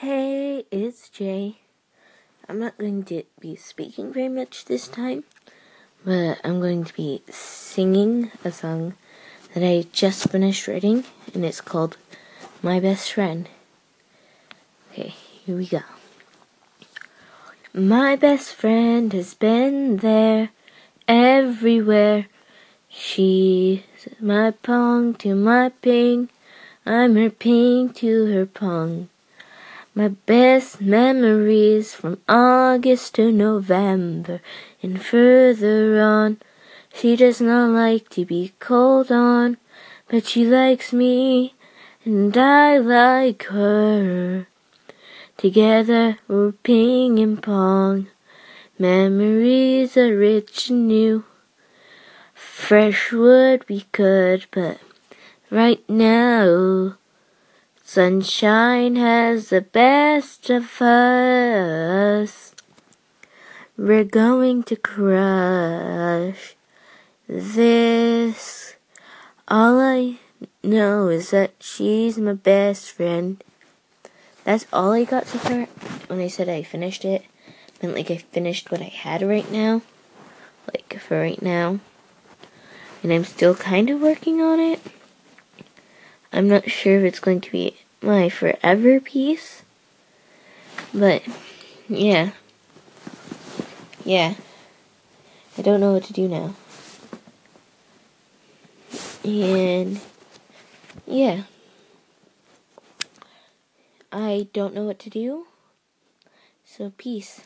Hey, it's Jay. I'm not going to be speaking very much this time, but I'm going to be singing a song that I just finished writing, and it's called My Best Friend. Okay, here we go. My best friend has been there everywhere. She's my pong to my ping. I'm her ping to her pong. My best memories from August to November and further on. She does not like to be called on, but she likes me and I like her. Together we're ping and pong. Memories are rich and new. Fresh wood we could, but right now, sunshine has the best of us. We're going to crush this. All I know is that she's my best friend. That's all I got so far. When I said I finished it, I meant like I finished what I had right now. Like for right now and I'm still kind of working on it. I'm not sure if it's going to be my forever piece, but yeah. Yeah. I don't know what to do now. And yeah. I don't know what to do. So peace.